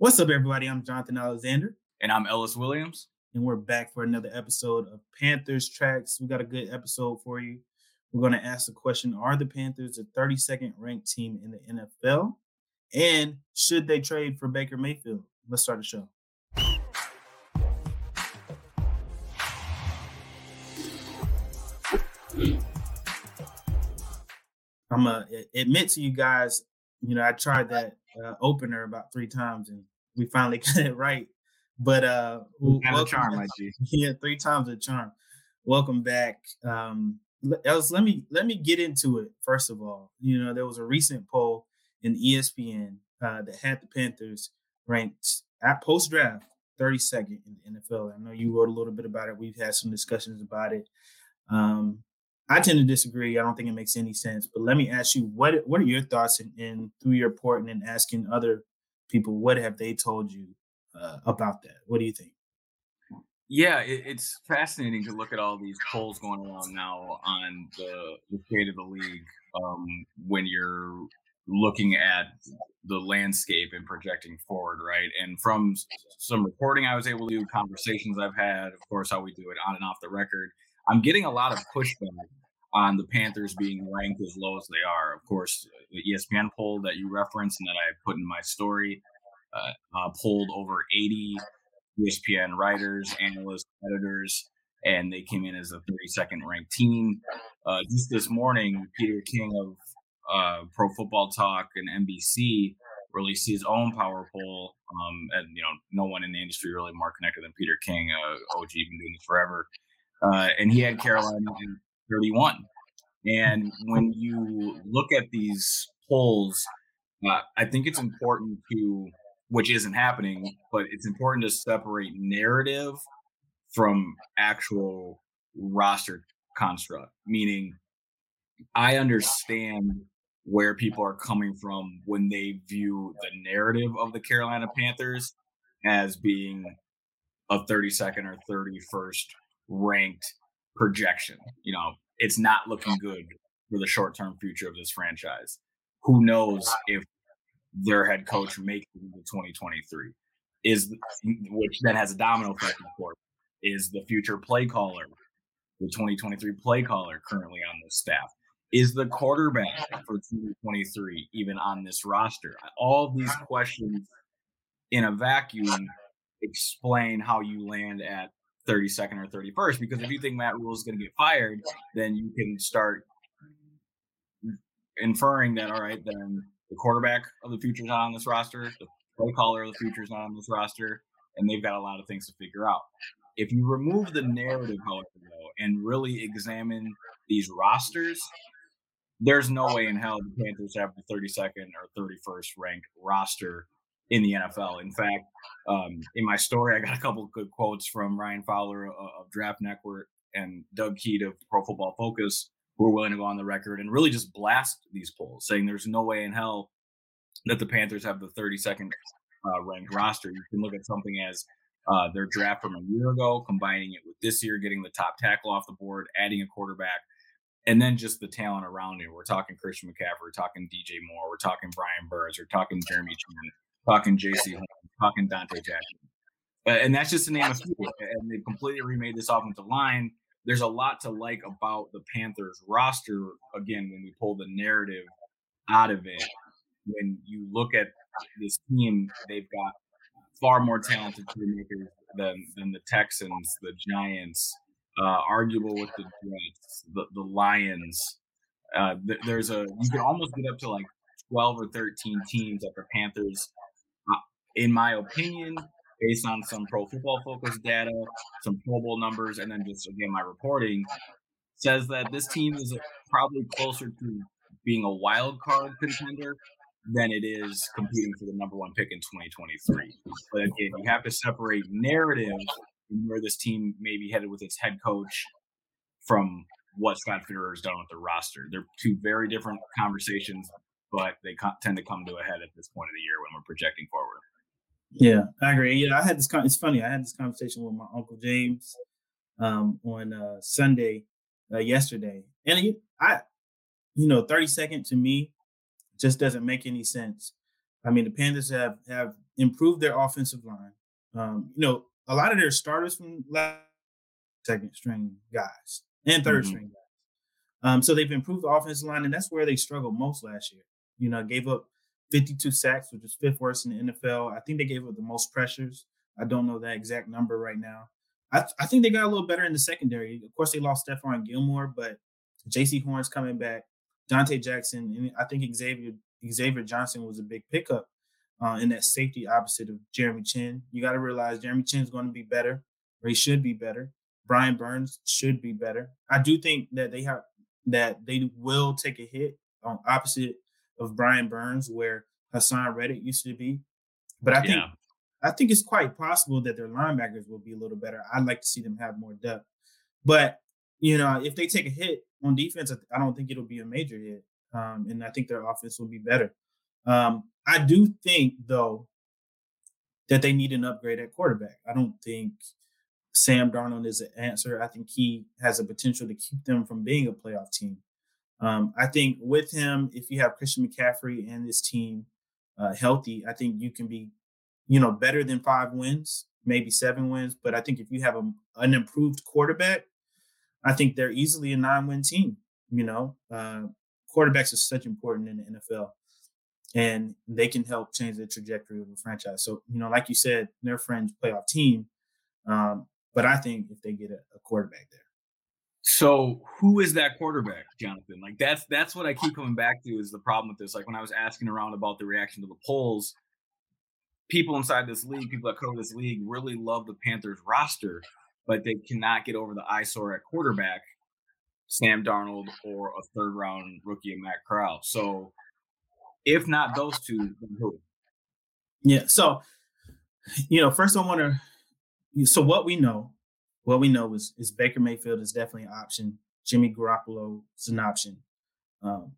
What's up, everybody? I'm Jonathan Alexander. And I'm Ellis Williams. And we're back for another episode of Panthers Tracks. We got a good episode for you. We're going to ask the question Are the Panthers a 32nd ranked team in the NFL? And should they trade for Baker Mayfield? Let's start the show. I'm gonna admit to you guys, you know, I tried that uh, opener about three times and we finally got it right. But uh, welcome, charm. Yeah, three times a charm. Welcome back. Um, else, let me let me get into it. First of all, you know there was a recent poll in ESPN uh, that had the Panthers ranked at post draft 32nd in the NFL. I know you wrote a little bit about it. We've had some discussions about it. Um, I tend to disagree. I don't think it makes any sense. But let me ask you, what what are your thoughts in, in through your report and asking other people, what have they told you uh, about that? What do you think? Yeah, it, it's fascinating to look at all these polls going around now on the, the state of the league um, when you're looking at the landscape and projecting forward, right? And from some reporting I was able to do, conversations I've had, of course, how we do it on and off the record, I'm getting a lot of pushback on the Panthers being ranked as low as they are. Of course, the ESPN poll that you referenced and that I put in my story uh, uh, polled over 80 ESPN writers, analysts, editors, and they came in as a 32nd ranked team. Uh, just this morning, Peter King of uh, Pro Football Talk and NBC released his own power poll. Um, and you know, no one in the industry really more connected than Peter King. Uh, OG been doing this forever, uh, and he had Carolina at 31. And when you look at these polls, uh, I think it's important to, which isn't happening, but it's important to separate narrative from actual roster construct. Meaning, I understand where people are coming from when they view the narrative of the Carolina Panthers as being a 32nd or 31st ranked projection. You know, it's not looking good for the short term future of this franchise. Who knows if their head coach makes it into 2023? Is which then has a domino effect, of course. Is the future play caller, the 2023 play caller, currently on this staff? Is the quarterback for 2023 even on this roster? All these questions in a vacuum explain how you land at 32nd or 31st. Because if you think Matt Rhule is going to get fired, then you can start inferring that, all right, then the quarterback of the future is not on this roster, the play caller of the future is not on this roster, and they've got a lot of things to figure out. If you remove the narrative, however, though, and really examine these rosters, there's no way in hell the Panthers have the 32nd or 31st ranked roster in the NFL. In fact, um, in my story, I got a couple good quotes from Ryan Fowler of, of Draft Network and Doug Kyed of Pro Football Focus, who are willing to go on the record and really just blast these polls, saying there's no way in hell that the Panthers have the 32nd uh, ranked roster. You can look at something as uh, their draft from a year ago, combining it with this year, getting the top tackle off the board, adding a quarterback, and then just the talent around it. We're talking Christian McCaffrey, we're talking DJ Moore, we're talking Brian Burns, we're talking Jeremy Chinn, talking Jaycee Horn, talking Donte Jackson. And that's just the name of few. And they completely remade this offensive line. There's a lot to like about the Panthers roster. Again, when we pull the narrative out of it, when you look at this team, they've got far more talented playmakers than than the Texans, the Giants, uh, arguable with the Jets, the, the Lions. Uh, th- there's a you can almost get up to like 12 or 13 teams that the Panthers in my opinion, based on some pro football focus data, some Pro Bowl numbers, and then just again my reporting, says that this team is probably closer to being a wild card contender than it is competing for the number one pick in 2023. But again, you have to separate narrative and where this team may be headed with its head coach from what Scott Fitterer has done with the roster. They're two very different conversations, but they tend to come to a head at this point of the year when we're projecting forward. Yeah, I agree. Yeah, I had this. Con- it's funny. I had this conversation with my uncle James um, on uh, Sunday uh, yesterday, and I, you know, thirty second to me just doesn't make any sense. I mean, the Panthers have have improved their offensive line. Um, you know, a lot of their starters from last second string guys and 3rd mm-hmm. string guys. Um, so they've improved the offensive line, and that's where they struggled most last year. You know, gave up 52 sacks, which is fifth worst in the NFL. I think they gave up the most pressures. I don't know that exact number right now. I, th- I think they got a little better in the secondary. Of course, they lost Stephon Gilmore, but Jaycee Horn's coming back. Donte Jackson, and I think Xavier Xavier Johnson was a big pickup uh, in that safety opposite of Jeremy Chinn. You got to realize Jeremy Chinn is going to be better, or he should be better. Brian Burns should be better. I do think that they have that they will take a hit on opposite of Brian Burns, where Haason Reddick used to be. But I think yeah. I think it's quite possible that their linebackers will be a little better. I'd like to see them have more depth. But you know, if they take a hit on defense, I don't think it'll be a major hit, um, and I think their offense will be better. Um, I do think though that they need an upgrade at quarterback. I don't think Sam Darnold is an answer. I think he has a potential to keep them from being a playoff team. Um, I think with him, if you have Christian McCaffrey and this team uh, healthy, I think you can be, you know, better than five wins, maybe seven wins. But I think if you have a, an improved quarterback, I think they're easily a nine-win team. You know, uh, quarterbacks are such important in the NFL, and they can help change the trajectory of a franchise. So, you know, like you said, their friends playoff team. Um, but I think if they get a, a quarterback there. So who is that quarterback, Jonathan? Like that's that's what I keep coming back to is the problem with this. Like when I was asking around about the reaction to the polls, people inside this league, people that cover this league, really love the Panthers roster, but they cannot get over the eyesore at quarterback, Sam Darnold or a third round rookie Matt Corral. So if not those two, who? Yeah. So you know, first I want to. So what we know what we know is, is Baker Mayfield is definitely an option. Jimmy Garoppolo is an option. Um,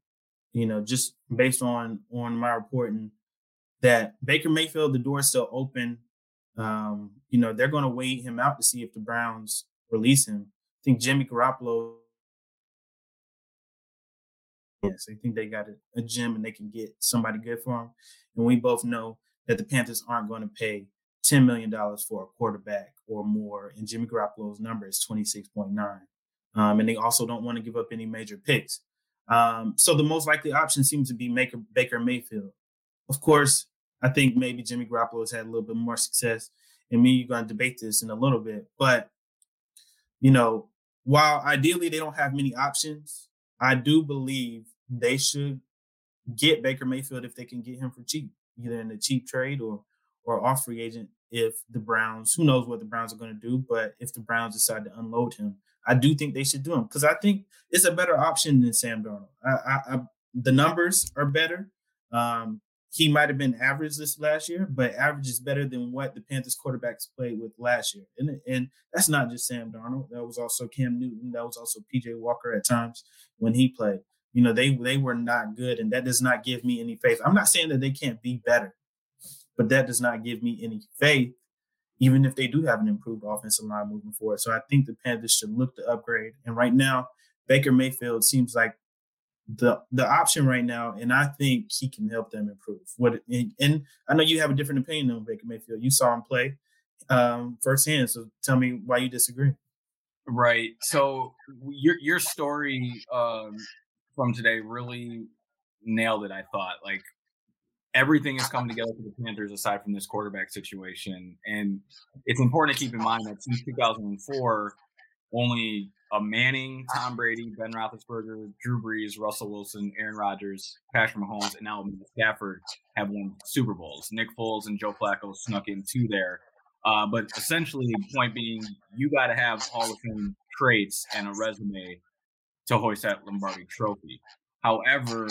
you know, just based on on my reporting, that Baker Mayfield, the door is still open. Um, you know, they're going to wait him out to see if the Browns release him. I think Jimmy Garoppolo. Yes, I think they got a, a gym and they can get somebody good for him. And we both know that the Panthers aren't going to pay $10 million for a quarterback or more. And Jimmy Garoppolo's number is 26.9. Um, and they also don't want to give up any major picks. Um, so the most likely option seems to be Maker, Baker Mayfield. Of course, I think maybe Jimmy Garoppolo has had a little bit more success. And me, you're going to debate this in a little bit. But, you know, while ideally they don't have many options, I do believe they should get Baker Mayfield if they can get him for cheap, either in a cheap trade or or off free agent if the Browns, who knows what the Browns are going to do, but if the Browns decide to unload him, I do think they should do him because I think it's a better option than Sam Darnold. I, I, I, the numbers are better. Um, he might have been average this last year, but average is better than what the Panthers quarterbacks played with last year. And, and that's not just Sam Darnold. That was also Cam Newton. That was also PJ Walker at times when he played. You know, they they were not good, and that does not give me any faith. I'm not saying that they can't be better but that does not give me any faith, even if they do have an improved offensive line moving forward. So I think the Panthers should look to upgrade. And right now, Baker Mayfield seems like the the option right now, and I think he can help them improve. What and, and I know you have a different opinion on Baker Mayfield. You saw him play um, firsthand, so tell me why you disagree. Right. So your your story um, from today really nailed it. I thought like everything has come together for the Panthers aside from this quarterback situation. And it's important to keep in mind that since 2004, only a Manning, Tom Brady, Ben Roethlisberger, Drew Brees, Russell Wilson, Aaron Rodgers, Patrick Mahomes, and now Stafford have won Super Bowls. Nick Foles and Joe Flacco snuck in two there. Uh, but essentially, point being, you got to have Hall of Fame traits and a resume to hoist that Lombardi Trophy. However,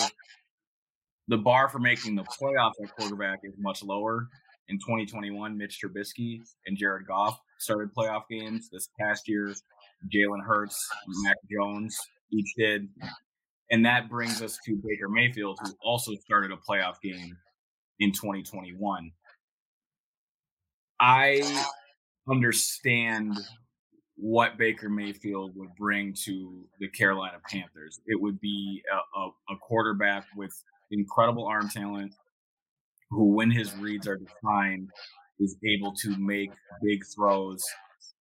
the bar for making the playoffs at quarterback is much lower. In 2021, Mitch Trubisky and Jared Goff started playoff games. This past year, Jalen Hurts, Mac Jones each did. And that brings us to Baker Mayfield, who also started a playoff game in 2021. I understand what Baker Mayfield would bring to the Carolina Panthers. It would be a, a, a quarterback with incredible arm talent, who, when his reads are defined, is able to make big throws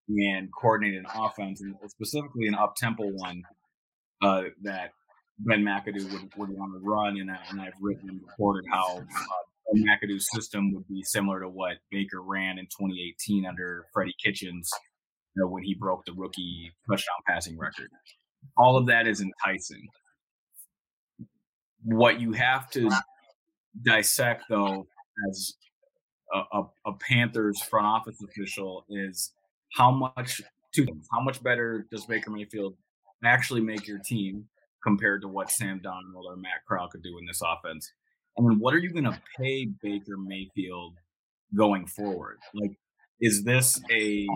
and coordinate an offense, and specifically an up tempo one uh, that Ben McAdoo would, would want to run. And, I, and I've written and reported how uh, Ben McAdoo's system would be similar to what Baker ran in 2018 under Freddie Kitchens you know, when he broke the rookie touchdown passing record. All of that is enticing. What you have to dissect, though, as a, a, a Panthers front office official, is how much two things. How much better does Baker Mayfield actually make your team compared to what Sam Darnold or Matt Corral could do in this offense? And then what are you going to pay Baker Mayfield going forward? Like, is this a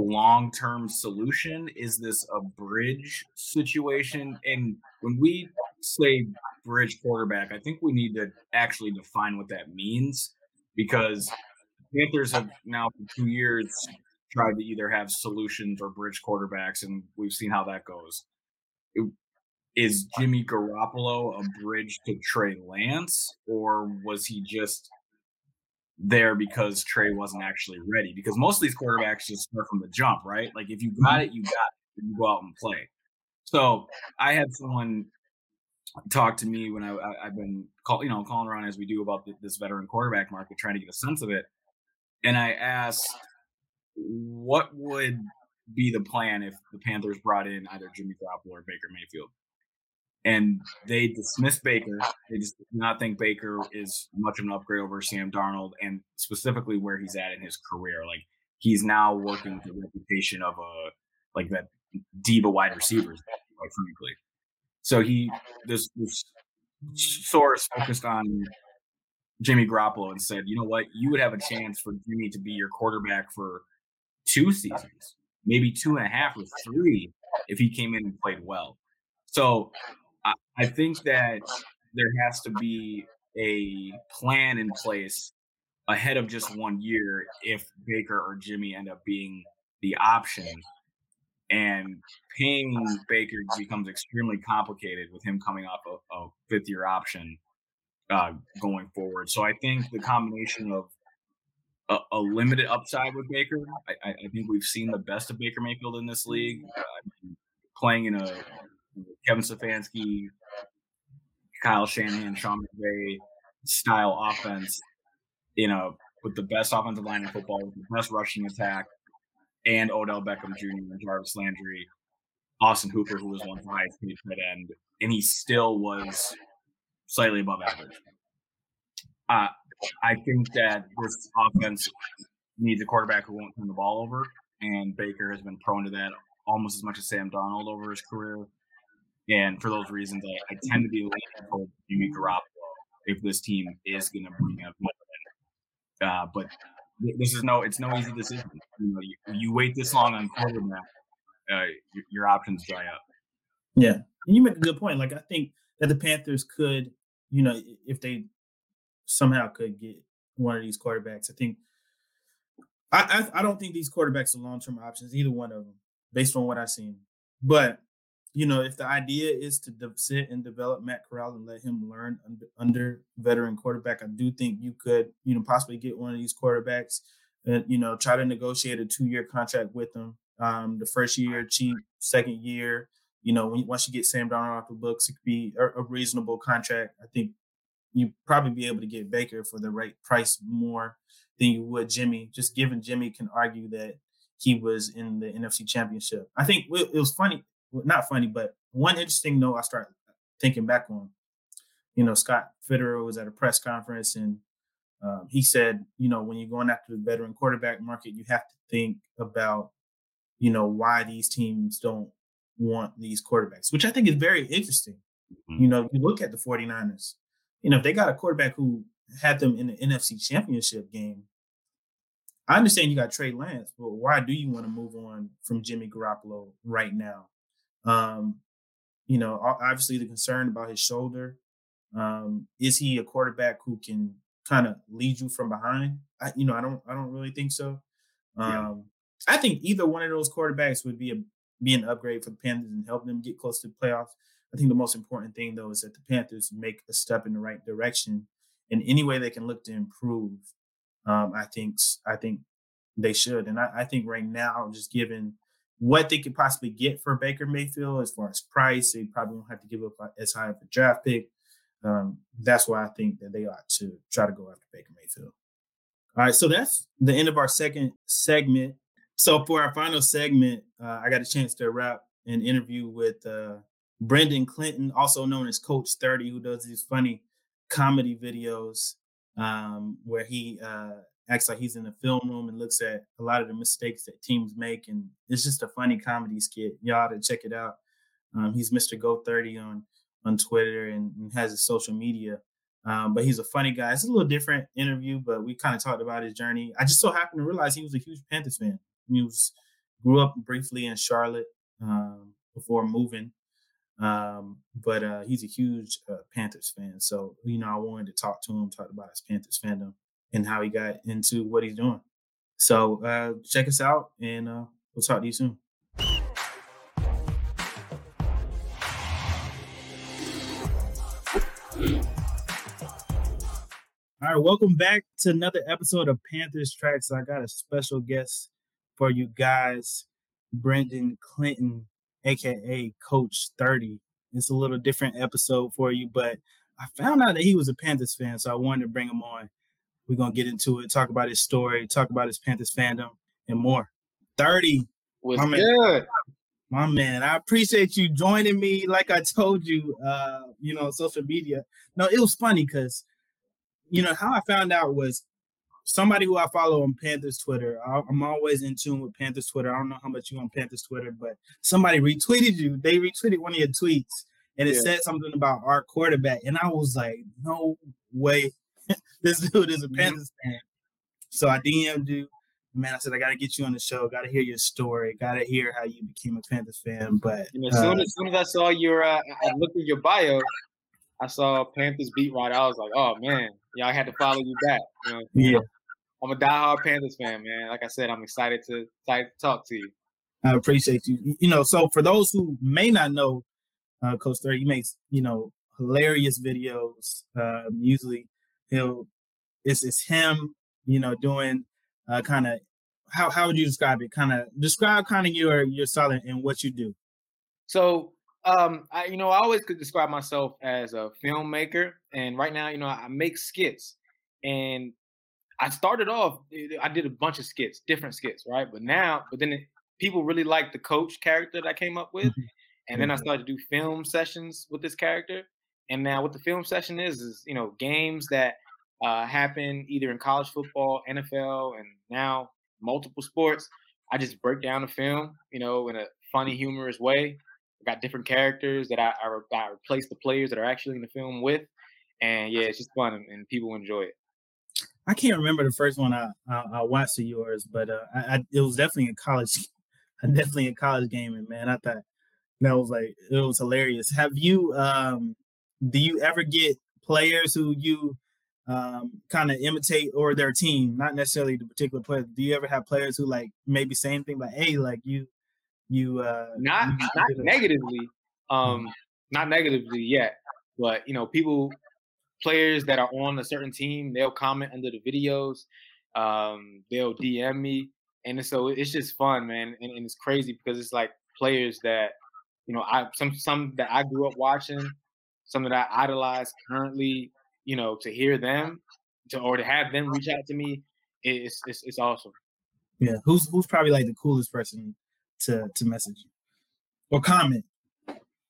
long term solution? Is this a bridge situation? And when we say bridge quarterback, I think we need to actually define what that means because Panthers have now for two years tried to either have solutions or bridge quarterbacks, and we've seen how that goes. Is Jimmy Garoppolo a bridge to Trey Lance, or was he just there because Trey wasn't actually ready? Because most of these quarterbacks just start from the jump, right? Like if you mm-hmm. got it, you got it. You go out and play. So I had someone talk to me when I, I have been call, you know calling around as we do about the, this veteran quarterback market, trying to get a sense of it. And I asked, what would be the plan if the Panthers brought in either Jimmy Garoppolo or Baker Mayfield? And they dismissed Baker. They just do not think Baker is much of an upgrade over Sam Darnold, and specifically where he's at in his career. Like he's now working the reputation of a like that diva wide receivers, quite frankly. So he this this source focused on Jimmy Garoppolo and said, you know what, you would have a chance for Jimmy to be your quarterback for two seasons, maybe two and a half or three if he came in and played well. So I, I think that there has to be a plan in place ahead of just one year if Baker or Jimmy end up being the option. And paying Baker becomes extremely complicated with him coming off a, a fifth year option uh, going forward. So I think the combination of a, a limited upside with Baker, I, I, think we've seen the best of Baker Mayfield in this league, uh, playing in a Kevin Stefanski, Kyle Shanahan, Sean McVay style offense, you know, with the best offensive line in football, with the best rushing attack, and Odell Beckham Jr. and Jarvis Landry, Austin Hooper, who was one of the highest paid tight end, and he still was slightly above average. Uh, I think that this offense needs a quarterback who won't turn the ball over, and Baker has been prone to that almost as much as Sam Darnold over his career. And for those reasons, I, I tend to be leaning toward Jimmy Garoppolo if this team is going to bring up uh, but this is no, it's no easy decision. You know, you, you wait this long on quarterback, uh, your, your options dry up. Yeah, you make a good point. Like I think that the Panthers could, you know, if they somehow could get one of these quarterbacks, I think I I, I don't think these quarterbacks are long term options, either one of them, based on what I've seen. But you know, if the idea is to de- sit and develop Matt Corral and let him learn under, under veteran quarterback, I do think you could, you know, possibly get one of these quarterbacks and you know try to negotiate a two year contract with them. Um, the first year cheap, second year you know, when, once you get Sam Darnold off the books, it could be a, a reasonable contract. I think you probably be able to get Baker for the right price more than you would Jimmy. Just given Jimmy can argue that he was in the NFC Championship. I think it was funny, not funny, but one interesting note I start thinking back on. You know, Scott Fitterer was at a press conference and um, he said, you know, when you're going after the veteran quarterback market, you have to think about, you know, why these teams don't want these quarterbacks, which I think is very interesting. Mm-hmm. You know, you look at the 49ers, you know, if they got a quarterback who had them in the NFC championship game, I understand you got Trey Lance, but why do you want to move on from Jimmy Garoppolo right now? Um, you know, obviously the concern about his shoulder. Um, is he a quarterback who can kind of lead you from behind? I, you know, I don't, I don't really think so. Um, yeah. I think either one of those quarterbacks would be a be an upgrade for the Panthers and help them get close to the playoffs. I think the most important thing though is that the Panthers make a step in the right direction in any way they can look to improve, um, I think I think they should. And I, I think right now, just given what they could possibly get for Baker Mayfield as far as price, they probably won't have to give up as high of a draft pick. Um, that's why I think that they ought to try to go after Baker Mayfield. All right, so that's the end of our second segment. So for our final segment, uh, I got a chance to wrap an interview with uh, Brendan Clinton, also known as Coach 30, who does these funny comedy videos um, where he uh, acts like he's in the film room and looks at a lot of the mistakes that teams make. And it's just a funny comedy skit. Y'all to check it out. Um, he's Mr. Go 30 on on Twitter and, and has his social media. Um, but he's a funny guy. It's a little different interview, but we kind of talked about his journey. I just so happened to realize he was a huge Panthers fan. He was grew up briefly in Charlotte um, before moving, um, but uh, he's a huge uh, Panthers fan. So you know, I wanted to talk to him, talk about his Panthers fandom and how he got into what he's doing. So uh, check us out, and uh, we'll talk to you soon. All right, welcome back to another episode of Panthers Tracks. I got a special guest for you guys, Brendan Clinton, aka Coach 30. It's a little different episode for you, but I found out that he was a Panthers fan, so I wanted to bring him on. We're gonna get into it, talk about his story, talk about his Panthers fandom, and more. 30 was my good. Man, my man, I appreciate you joining me. Like I told you, uh, you know, social media. No, it was funny because you know, how I found out was somebody who I follow on Panthers Twitter. I'm always in tune with Panthers Twitter. I don't know how much you on Panthers Twitter, but somebody retweeted you. They retweeted one of your tweets and it yeah. said something about our quarterback. And I was like, no way. this dude is a. Panthers fan. So I DM'd you. Man, I said I gotta get you on the show. Gotta hear your story. Gotta hear how you became a Panthers fan. But know, as, soon, uh, as soon as I saw your, uh, I looked at your bio. I saw Panthers beat right. I was like, oh man, yeah, I had to follow you back. You know? Yeah. I'm a diehard Panthers fan, man. Like I said, I'm excited to, excited to talk to you. I appreciate you. You know, so for those who may not know, uh, Coach 30, he makes, you know, hilarious videos. Um, usually he'll, it's, it's him, you know, doing uh, kind of, how, how would you describe it? Kind of describe kind of your, your solid and what you do. So um, I, you know, I always could describe myself as a filmmaker, and right now, you know, I make skits, and I started off. I did a bunch of skits, different skits, right? But now, but then it, people really liked the coach character that I came up with, mm-hmm. and then I mm-hmm. started to do film sessions with this character. And now, what the film session is is you know games that uh, happen either in college football, NFL, and now multiple sports. I just break down the film, you know, in a funny, humorous way I got different characters that I, I, I replace the players that are actually in the film with, and yeah, it's just fun and, and people enjoy it. I can't remember the first one I I, I watched of yours, but uh, I, I, it was definitely a college, definitely a college gaming man. I thought that was like it was hilarious. Have you um do you ever get players who you um kind of imitate or their team, not necessarily the particular player? Do you ever have players who like maybe say anything like, "Hey, like you you uh not you not negatively um mm-hmm. not negatively yet but you know people players that are on a certain team they'll comment under the videos um they'll dm me and so it's just fun man and, and it's crazy because it's like players that you know i some some that i grew up watching some that i idolize currently you know to hear them to or to have them reach out to me it's it's, it's awesome yeah who's who's probably like the coolest person to to message you or comment.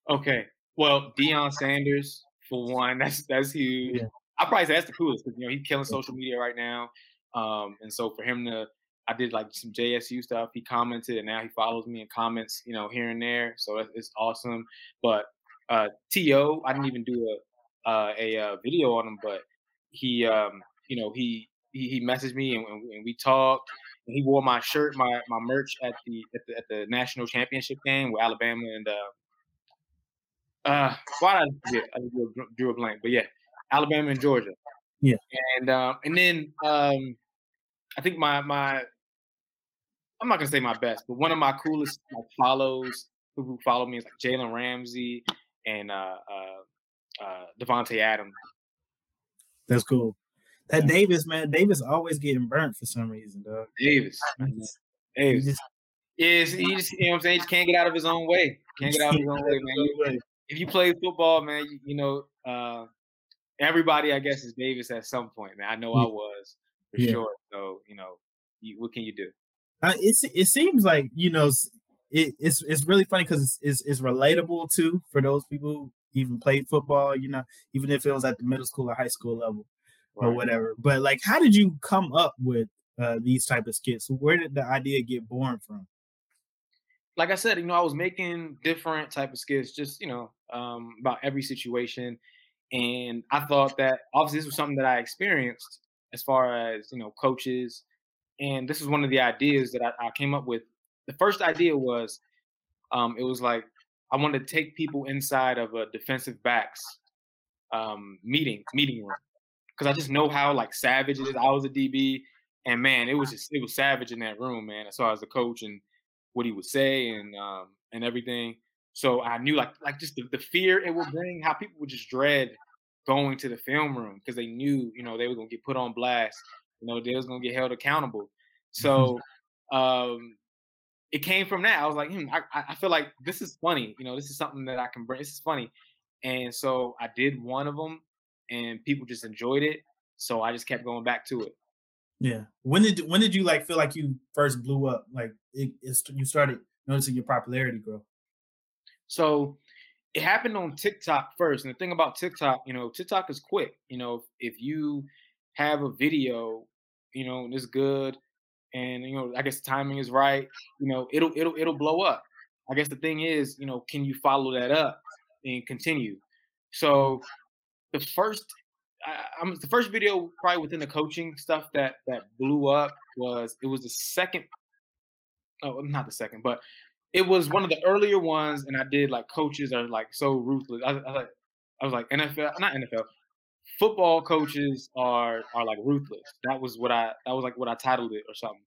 Okay. Well, Deion Sanders for one, that's that's huge. Yeah. I probably say that's the coolest because you know he's killing social media right now. Um, and so for him to, I did like some JSU stuff. He commented, and now he follows me and comments, you know, here and there. So it's, it's awesome. But uh, To, I didn't even do a uh, a, uh, video on him, but he, um, you know, he he, he messaged me and, and we talked he wore my shirt, my my merch at the at the, at the national championship game with Alabama and uh uh why did I forget? I drew, drew a blank, but yeah, Alabama and Georgia. Yeah, and um and then um I think my my I'm not gonna say my best, but one of my coolest like, follows who follow me is like Jalen Ramsey and uh uh uh Davante Adams. That's cool. That Davis, man, Davis always getting burnt for some reason, dog. Davis. Davis. Just, is he just you know what I'm saying? He just can't get out of his own way. Can't get out of his own way, man. if you play football, man, you, you know, uh, everybody I guess is Davis at some point, man. I know I was for yeah. sure. So, you know, you, what can you do? Uh, it's it seems like, you know, it, it's it's really funny because it's, it's, it's relatable too for those people who even played football, you know, even if it was at the middle school or high school level right. or whatever. But like, how did you come up with uh, these type of skits? Where did the idea get born from? Like I said, you know, I was making different type of skits, just you know, um, about every situation, and I thought that obviously this was something that I experienced as far as you know, coaches, and this is one of the ideas that I, I came up with. The first idea was, um, it was like I wanted to take people inside of a defensive backs um, meeting meeting room because I just know how like savage it is. I was a DB, and man, it was just it was savage in that room, man. As far as the coach and what he would say and um, and everything. So I knew like like just the, the fear it would bring, how people would just dread going to the film room because they knew you know they were gonna get put on blast, you know they was gonna get held accountable. So um, it came from that. I was like, hmm, I, I feel like this is funny. You know, this is something that I can bring. This is funny. And so I did one of them, and people just enjoyed it. So I just kept going back to it. Yeah. When did when did you like feel like you first blew up? Like it, you started noticing your popularity grow. So it happened on TikTok first. And the thing about TikTok, you know, TikTok is quick. You know, if you have a video, you know, it's good, and you know, I guess timing is right, you know, it'll it'll it'll blow up. I guess the thing is, you know, can you follow that up and continue? So the first I, am the first video probably within the coaching stuff that that blew up was it was the second oh not the second but it was one of the earlier ones and I did like coaches are like so ruthless I, I, I was like NFL not NFL football coaches are are like ruthless. That was what I that was like what I titled it or something.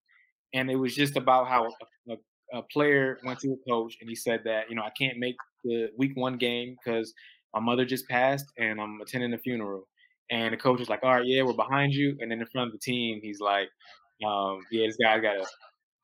And it was just about how a, a, a player went to a coach and he said that you know I can't make the week one game because my mother just passed and I'm attending a funeral. And the coach was like, "All right, yeah, we're behind you." And then in front of the team, he's like, um, "Yeah, this guy got a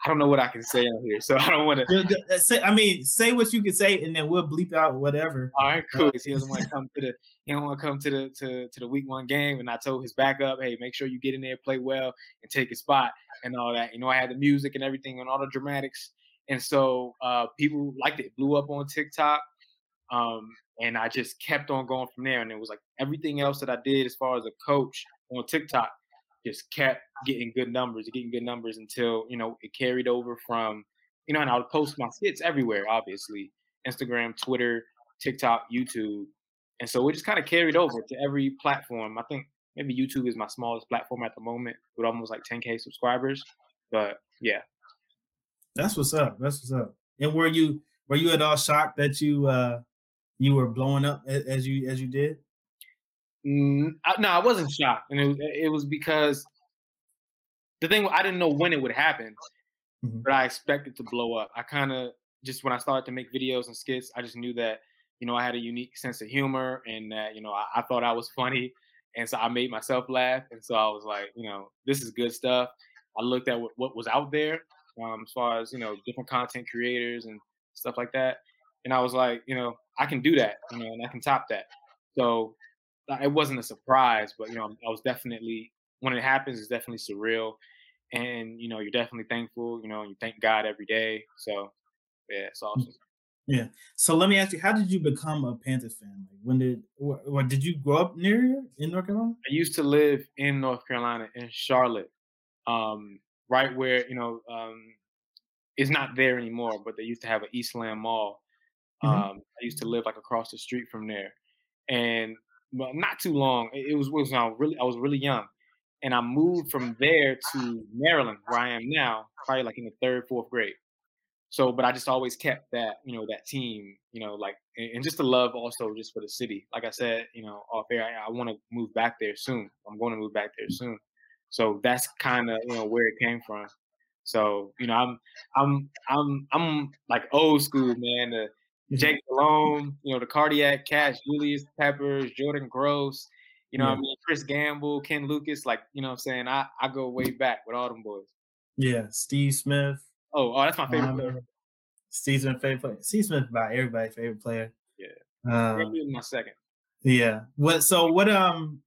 I don't know what I can say on here, so I don't want to. Uh, say, I mean, say what you can say, and then we'll bleep out whatever. All right, cool. He doesn't want to come to the. He don't want to come to the to, to the week one game, and I told his backup, hey, make sure you get in there, play well, and take a spot, and all that. You know, I had the music and everything, and all the dramatics, and so uh, people liked it. Blew up on TikTok, um, and I just kept on going from there. And it was like everything else that I did as far as a coach on TikTok just kept getting good numbers, getting good numbers until you know it carried over from you know, and I would post my skits everywhere, obviously Instagram, Twitter, TikTok, YouTube, and so it just kind of carried over to every platform. I think maybe YouTube is my smallest platform at the moment with almost like 10k subscribers, but yeah. That's what's up. That's what's up. And were you were you at all shocked that you uh you were blowing up as you as you did? Mm, no, I wasn't shocked, and it, it was because the thing I didn't know when it would happen, mm-hmm. but I expected to blow up. I kind of just when I started to make videos and skits, I just knew that you know I had a unique sense of humor, and that you know I, I thought I was funny, and so I made myself laugh, and so I was like, you know, this is good stuff. I looked at what, what was out there um, as far as you know different content creators and stuff like that, and I was like, you know, I can do that, you know, and I can top that. So it wasn't a surprise, but you know, I was definitely when it happens, it's definitely surreal, and you know, you're definitely thankful. You know, you thank God every day. So yeah, it's mm, awesome. Yeah. So let me ask you, how did you become a Panthers fan? Like, when did or, or did you grow up near here in North Carolina? I used to live in North Carolina in Charlotte, um, right where you know um, it's not there anymore, but they used to have an Eastland Mall. Mm-hmm. Um, I used to live like across the street from there, and well, not too long. It was was I really I was really young, and I moved from there to Maryland, where I am now, probably like in the third, fourth grade. So, but I just always kept that, you know, that team, you know, like, and just the love also just for the city. Like I said, you know, off air, I, I want to move back there soon. I'm going to move back there soon. So that's kind of, you know, where it came from. So, you know, I'm, I'm, I'm, I'm like old school, man. The, Mm-hmm. Jake Delhomme, you know, the cardiac cats, Julius Peppers, Jordan Gross, You know yeah. I mean? Chris Gamble, Ken Lucas, like, you know I'm saying? I, I go way back with all them boys. Yeah, Steve Smith. Oh, oh, that's my favorite um, player. Steve Smith favorite player. Steve Smith about everybody's favorite player. Yeah. Um, my second. Yeah. What so what um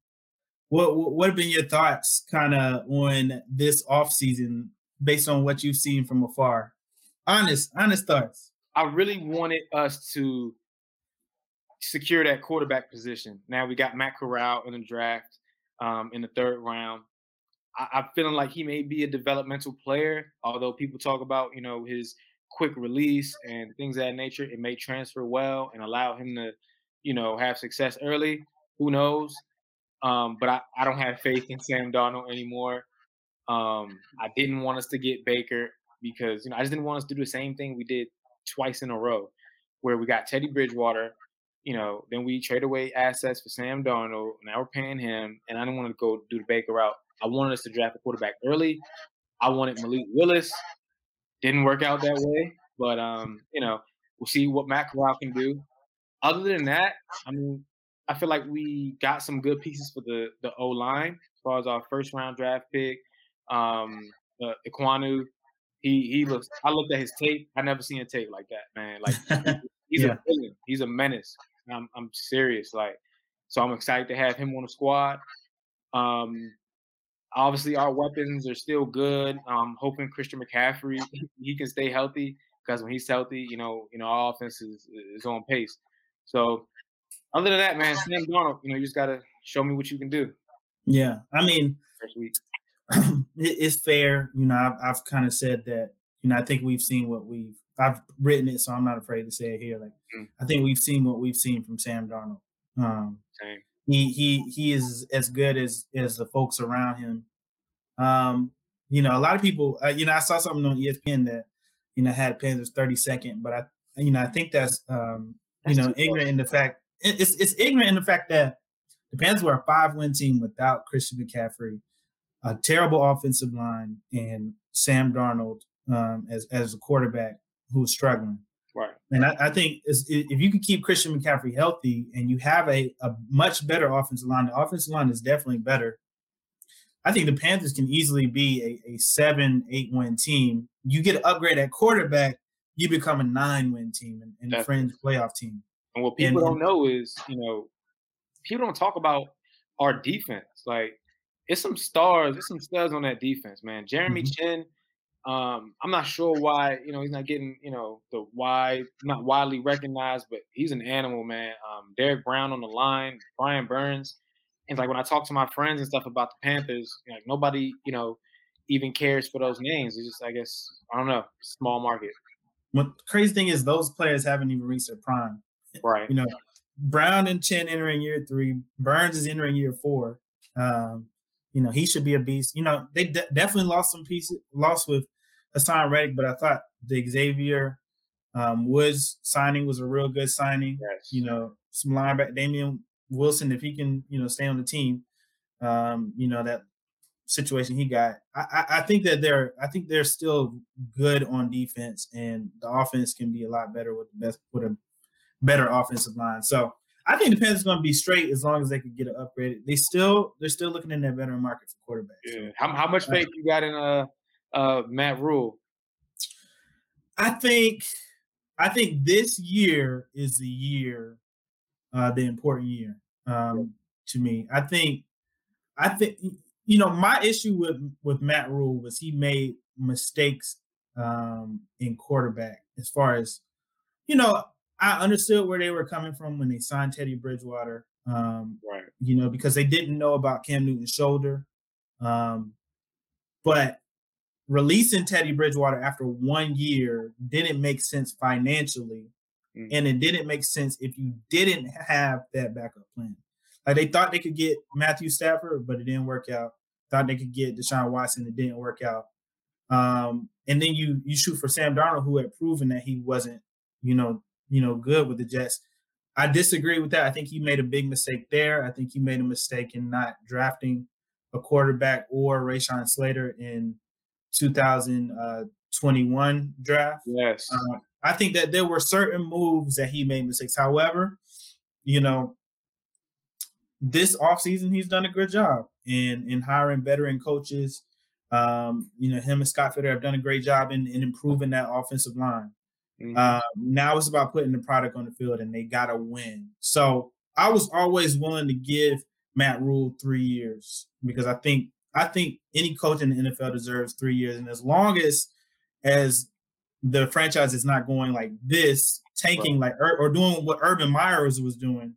what what have been your thoughts kind of on this off season based on what you've seen from afar? Honest, honest thoughts. I really wanted us to secure that quarterback position. Now we got Matt Corral in the draft um, in the third round. I, am feeling like he may be a developmental player, although people talk about you know his quick release and things that nature. It may transfer well and allow him to, you know, have success early. Who knows? Um, but I, I don't have faith in Sam Darnold anymore. Um, I didn't want us to get Baker because you know I just didn't want us to do the same thing we did twice in a row, where we got Teddy Bridgewater, you know, then we trade away assets for Sam Darnold. Now we're paying him, and I didn't want to go do the Baker route. I wanted us to draft a quarterback early. I wanted Malik Willis. Didn't work out that way, but um, you know, we'll see what Matt Corral can do. Other than that, I mean, I feel like we got some good pieces for the the O line as far as our first round draft pick. Um, uh, Ekwonu, he he looks. I looked at his tape. I never seen a tape like that, man. Like he's yeah. a villain. He's a menace. I'm I'm serious. Like, so I'm excited to have him on the squad. Um, obviously our weapons are still good. I'm hoping Christian McCaffrey he can stay healthy because when he's healthy, you know, you know, our offense is is on pace. So other than that, man, Sam Darnold, you know, you just gotta show me what you can do. Yeah, I mean, it's fair. You know, I've, I've kind of said that. You know, I think we've seen what we've. I've written it, so I'm not afraid to say it here. Like, mm. I think we've seen what we've seen from Sam Darnold. Um, Same. He he he is as good as as the folks around him. Um, you know, a lot of people. Uh, you know, I saw something on ESPN that you know had Panthers 32nd, but I you know I think that's um, you know ignorant in the fact it's it's ignorant in the fact that the Panthers were a five win team without Christian McCaffrey, a terrible offensive line, and Sam Darnold um, as as a quarterback who's struggling. Right. And I, I think if you can keep Christian McCaffrey healthy and you have a, a much better offensive line, the offensive line is definitely better. I think the Panthers can easily be a, a seven, eight win team. You get an upgrade at quarterback, you become a nine win team and, and a fringe playoff team. And what people and, don't know is, you know, people don't talk about our defense. Like, it's some stars, it's some studs on that defense, man. Jeremy mm-hmm. Chinn, um, I'm not sure why, you know, he's not getting, you know, the wide, not widely recognized, but he's an animal, man. Um, Derrick Brown on the line, Brian Burns. And like when I talk to my friends and stuff about the Panthers, like nobody, you know, even cares for those names. It's just, I guess, I don't know, small market. What crazy thing is those players haven't even reached their prime. Right. You know, Brown and Chinn entering year three. Burns is entering year four. Um, you know, he should be a beast. You know, they de- definitely lost some pieces, lost with Haason Reddick, but I thought the Xavier um, Woods signing was a real good signing. Yes. You know, some linebacker Damien Wilson, if he can, you know, stay on the team, um, you know, that situation he got. I, I, I think that they're I think they're still good on defense and the offense can be a lot better with the best with a better offensive line. So I think the Panthers going to be straight as long as they can get it upgraded. They still they're still looking in that better market for quarterbacks. Yeah. How, how much faith you got in uh uh Matt Rhule? I think I think this year is the year, uh the important year um to me. I think I think you know my issue with with Matt Rhule was he made mistakes um in quarterback as far as you know I understood where they were coming from when they signed Teddy Bridgewater. Um, right. You know, because they didn't know about Cam Newton's shoulder. Um, but releasing Teddy Bridgewater after one year didn't make sense financially. Mm. And it didn't make sense if you didn't have that backup plan. Like they thought they could get Matthew Stafford, but it didn't work out. Thought they could get Deshaun Watson, it didn't work out. Um, and then you you shoot for Sam Darnold, who had proven that he wasn't, you know, you know, good with the Jets. I disagree with that. I think he made a big mistake there. I think he made a mistake in not drafting a quarterback or Rashawn Slater in 2021 draft. Yes. Uh, I think that there were certain moves that he made mistakes. However, you know, this offseason he's done a good job in in hiring veteran coaches. Um, you know, him and Scott Fitterer have done a great job in, in improving that offensive line. Mm-hmm. Uh, now it's about putting the product on the field, and they gotta win. So I was always willing to give Matt Rhule three years because I think I think any coach in the NFL deserves three years, and as long as as the franchise is not going like this, tanking right. like or doing what Urban Meyers was doing,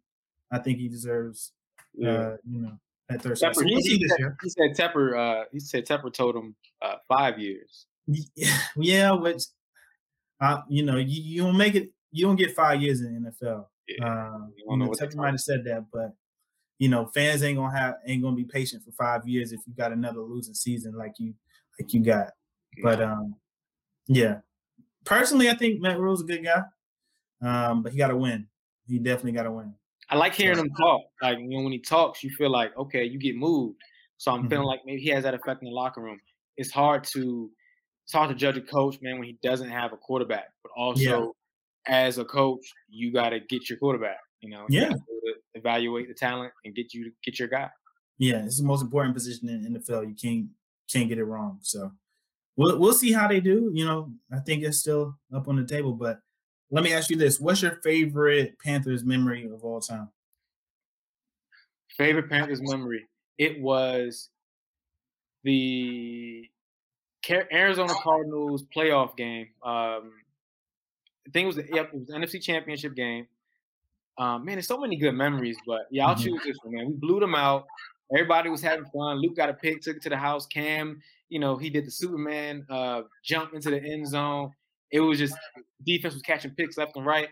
I think he deserves yeah. uh, you know that third Tepper, so we'll he, said, he, said, Tepper uh, he said Tepper told him uh, five years. Yeah, yeah, which uh, you know, you, you don't make it you don't get five years in the NFL. Yeah. Uh, you know, Tepper might have said that, but you know, fans ain't gonna have ain't gonna be patient for five years if you got another losing season like you like you got. Yeah. But um, yeah, personally, I think Matt Rhule's a good guy, um, but he got to win. He definitely got to win. I like hearing him talk. Like you know, when he talks, you feel like okay, you get moved. So I'm mm-hmm. feeling like maybe he has that effect in the locker room. It's hard to it's hard to judge a coach, man, when he doesn't have a quarterback. But also, yeah. as a coach, you got to get your quarterback. You know, yeah, evaluate the talent and get you to get your guy. Yeah, it's the most important position in, NFL. You can't can't get it wrong. So we'll we'll see how they do. You know, I think it's still up on the table. But let me ask you this: What's your favorite Panthers memory of all time? Favorite Panthers memory? It was the Arizona Cardinals playoff game. Um, I think it was the yep, it was the NFC Championship game. Um, man, there's so many good memories, but yeah, I'll mm-hmm. choose this one, man. We blew them out. Everybody was having fun. Luke got a pick, took it to the house. Cam, you know, he did the Superman uh, jump into the end zone. It was just defense was catching picks left and right.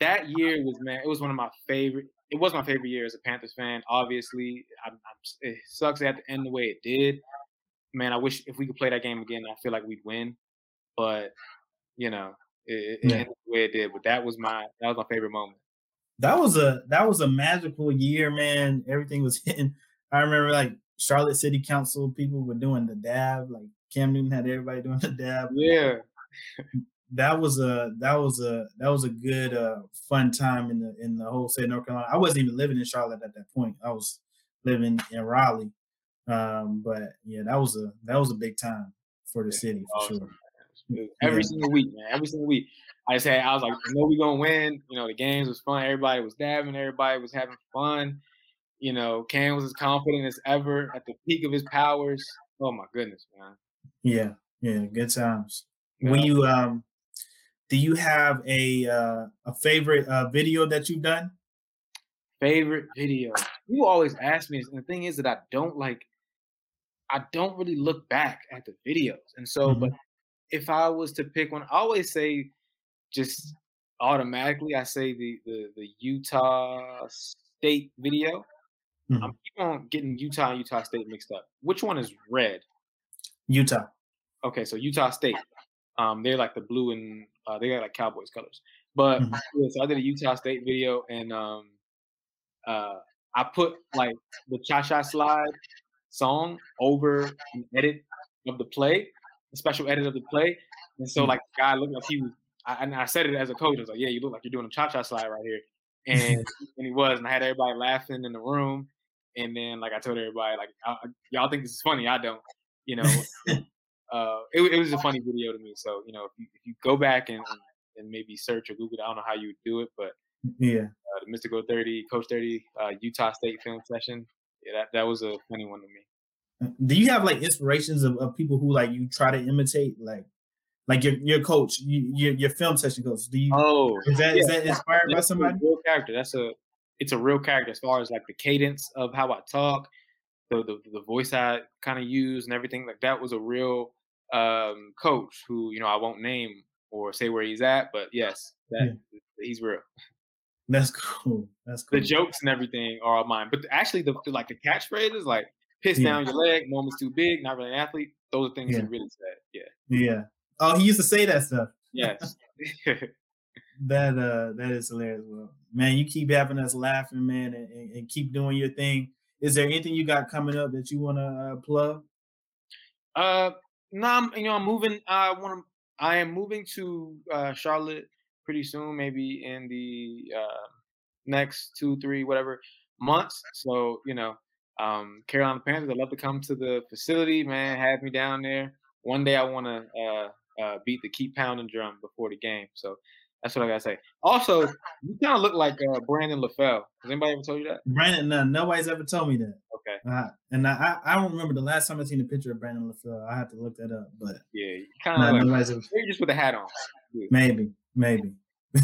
That year was man, it was one of my favorite. It was my favorite year as a Panthers fan. Obviously, I'm, I'm, it sucks it had to end the way it did. Man, I wish if we could play that game again, I feel like we'd win. But you know, it, it yeah. ended the way it did. But that was my that was my favorite moment that was a that was a magical year, man. Everything was hitting. I remember like Charlotte City Council people were doing the dab. Like Cam Newton had everybody doing the dab. Yeah. that was a that was a that was a good uh fun time in the in the whole state of North Carolina. I wasn't even living in Charlotte at that point. I was living in Raleigh. Um, but yeah, that was a that was a big time for the yeah, city for awesome. sure. Every yeah. single week, man. Every single week. I said I was like, I know we're gonna win. You know, the games was fun. Everybody was dabbing. Everybody was having fun. You know, Cam was as confident as ever at the peak of his powers. Oh my goodness, man. Yeah, yeah, good times. Yeah. When you um, do you have a uh, a favorite uh, video that you've done? Favorite video. You always ask me, and the thing is that I don't like. I don't really look back at the videos, and so, mm-hmm. but if I was to pick one, I always say just automatically I say the the, the Utah State video. Mm-hmm. I'm keep on getting Utah and Utah State mixed up. Which one is red? Utah. Okay, so Utah State. Um, they're like the blue and uh, they got like Cowboys colors. But mm-hmm. so I did a Utah State video and um, uh, I put like the Cha Cha Slide song over an edit of the play, a special edit of the play. And so mm-hmm. like the guy looked like he was I, and I said it as a coach. I was like, "Yeah, you look like you're doing a cha-cha slide right here," and and he was, and I had everybody laughing in the room. And then, like I told everybody, like y'all think this is funny, I don't. You know, uh, it, it, was a funny video to me. So you know, if you, if you go back and and maybe search or Google, I don't know how you would do it, but yeah, uh, the Mystical Thirty, Coach Thirty, uh, Utah State film session. Yeah, that that was a funny one to me. Do you have like inspirations of, of people who like you try to imitate? Like like your your coach, you, your your film session coach. Do you? Oh, is that yeah. is that inspired That's by somebody? real character. That's a it's a real character as far as like the cadence of how I talk, the the, the voice I kind of use and everything like that was a real um, coach who you know I won't name or say where he's at, but yes, that yeah. he's real. That's cool. That's cool. The jokes and everything are all mine, but actually the, the like the catchphrases like piss yeah. down your leg, moment's too big, not really an athlete. Those are things he really said. Yeah. Yeah. Oh, he used to say that stuff. Yes. that uh that is hilarious. Well, man, you keep having us laughing, man, and, and, and keep doing your thing. Is there anything you got coming up that you want to uh, plug? Uh, no, I'm, you know, I'm moving. I want to. I am moving to uh, Charlotte pretty soon, maybe in the uh, next two, three, whatever months. So you know, um, Carolina Panthers, I'd love to come to the facility, man. Have me down there. One day I want to uh, uh, beat the keep pounding drum before the game. So that's what I gotta say. Also, you kind of look like uh, Brandon LaFell. Has anybody ever told you that? Brandon, no, nobody's ever told me that. Okay. Uh, and I, I don't remember the last time I seen a picture of Brandon LaFell. I have to look that up. But yeah, kind of like, ever... just with a hat on. Yeah. Maybe, maybe.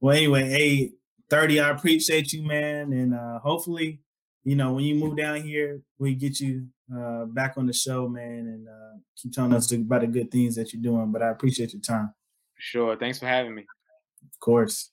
well, anyway, hey, thirty, I appreciate you, man, and uh, hopefully, you know, when you move down here, we get you uh, back on the show, man, and uh, keep telling us about the good things that you're doing. But I appreciate your time. Sure. Thanks for having me. Of course.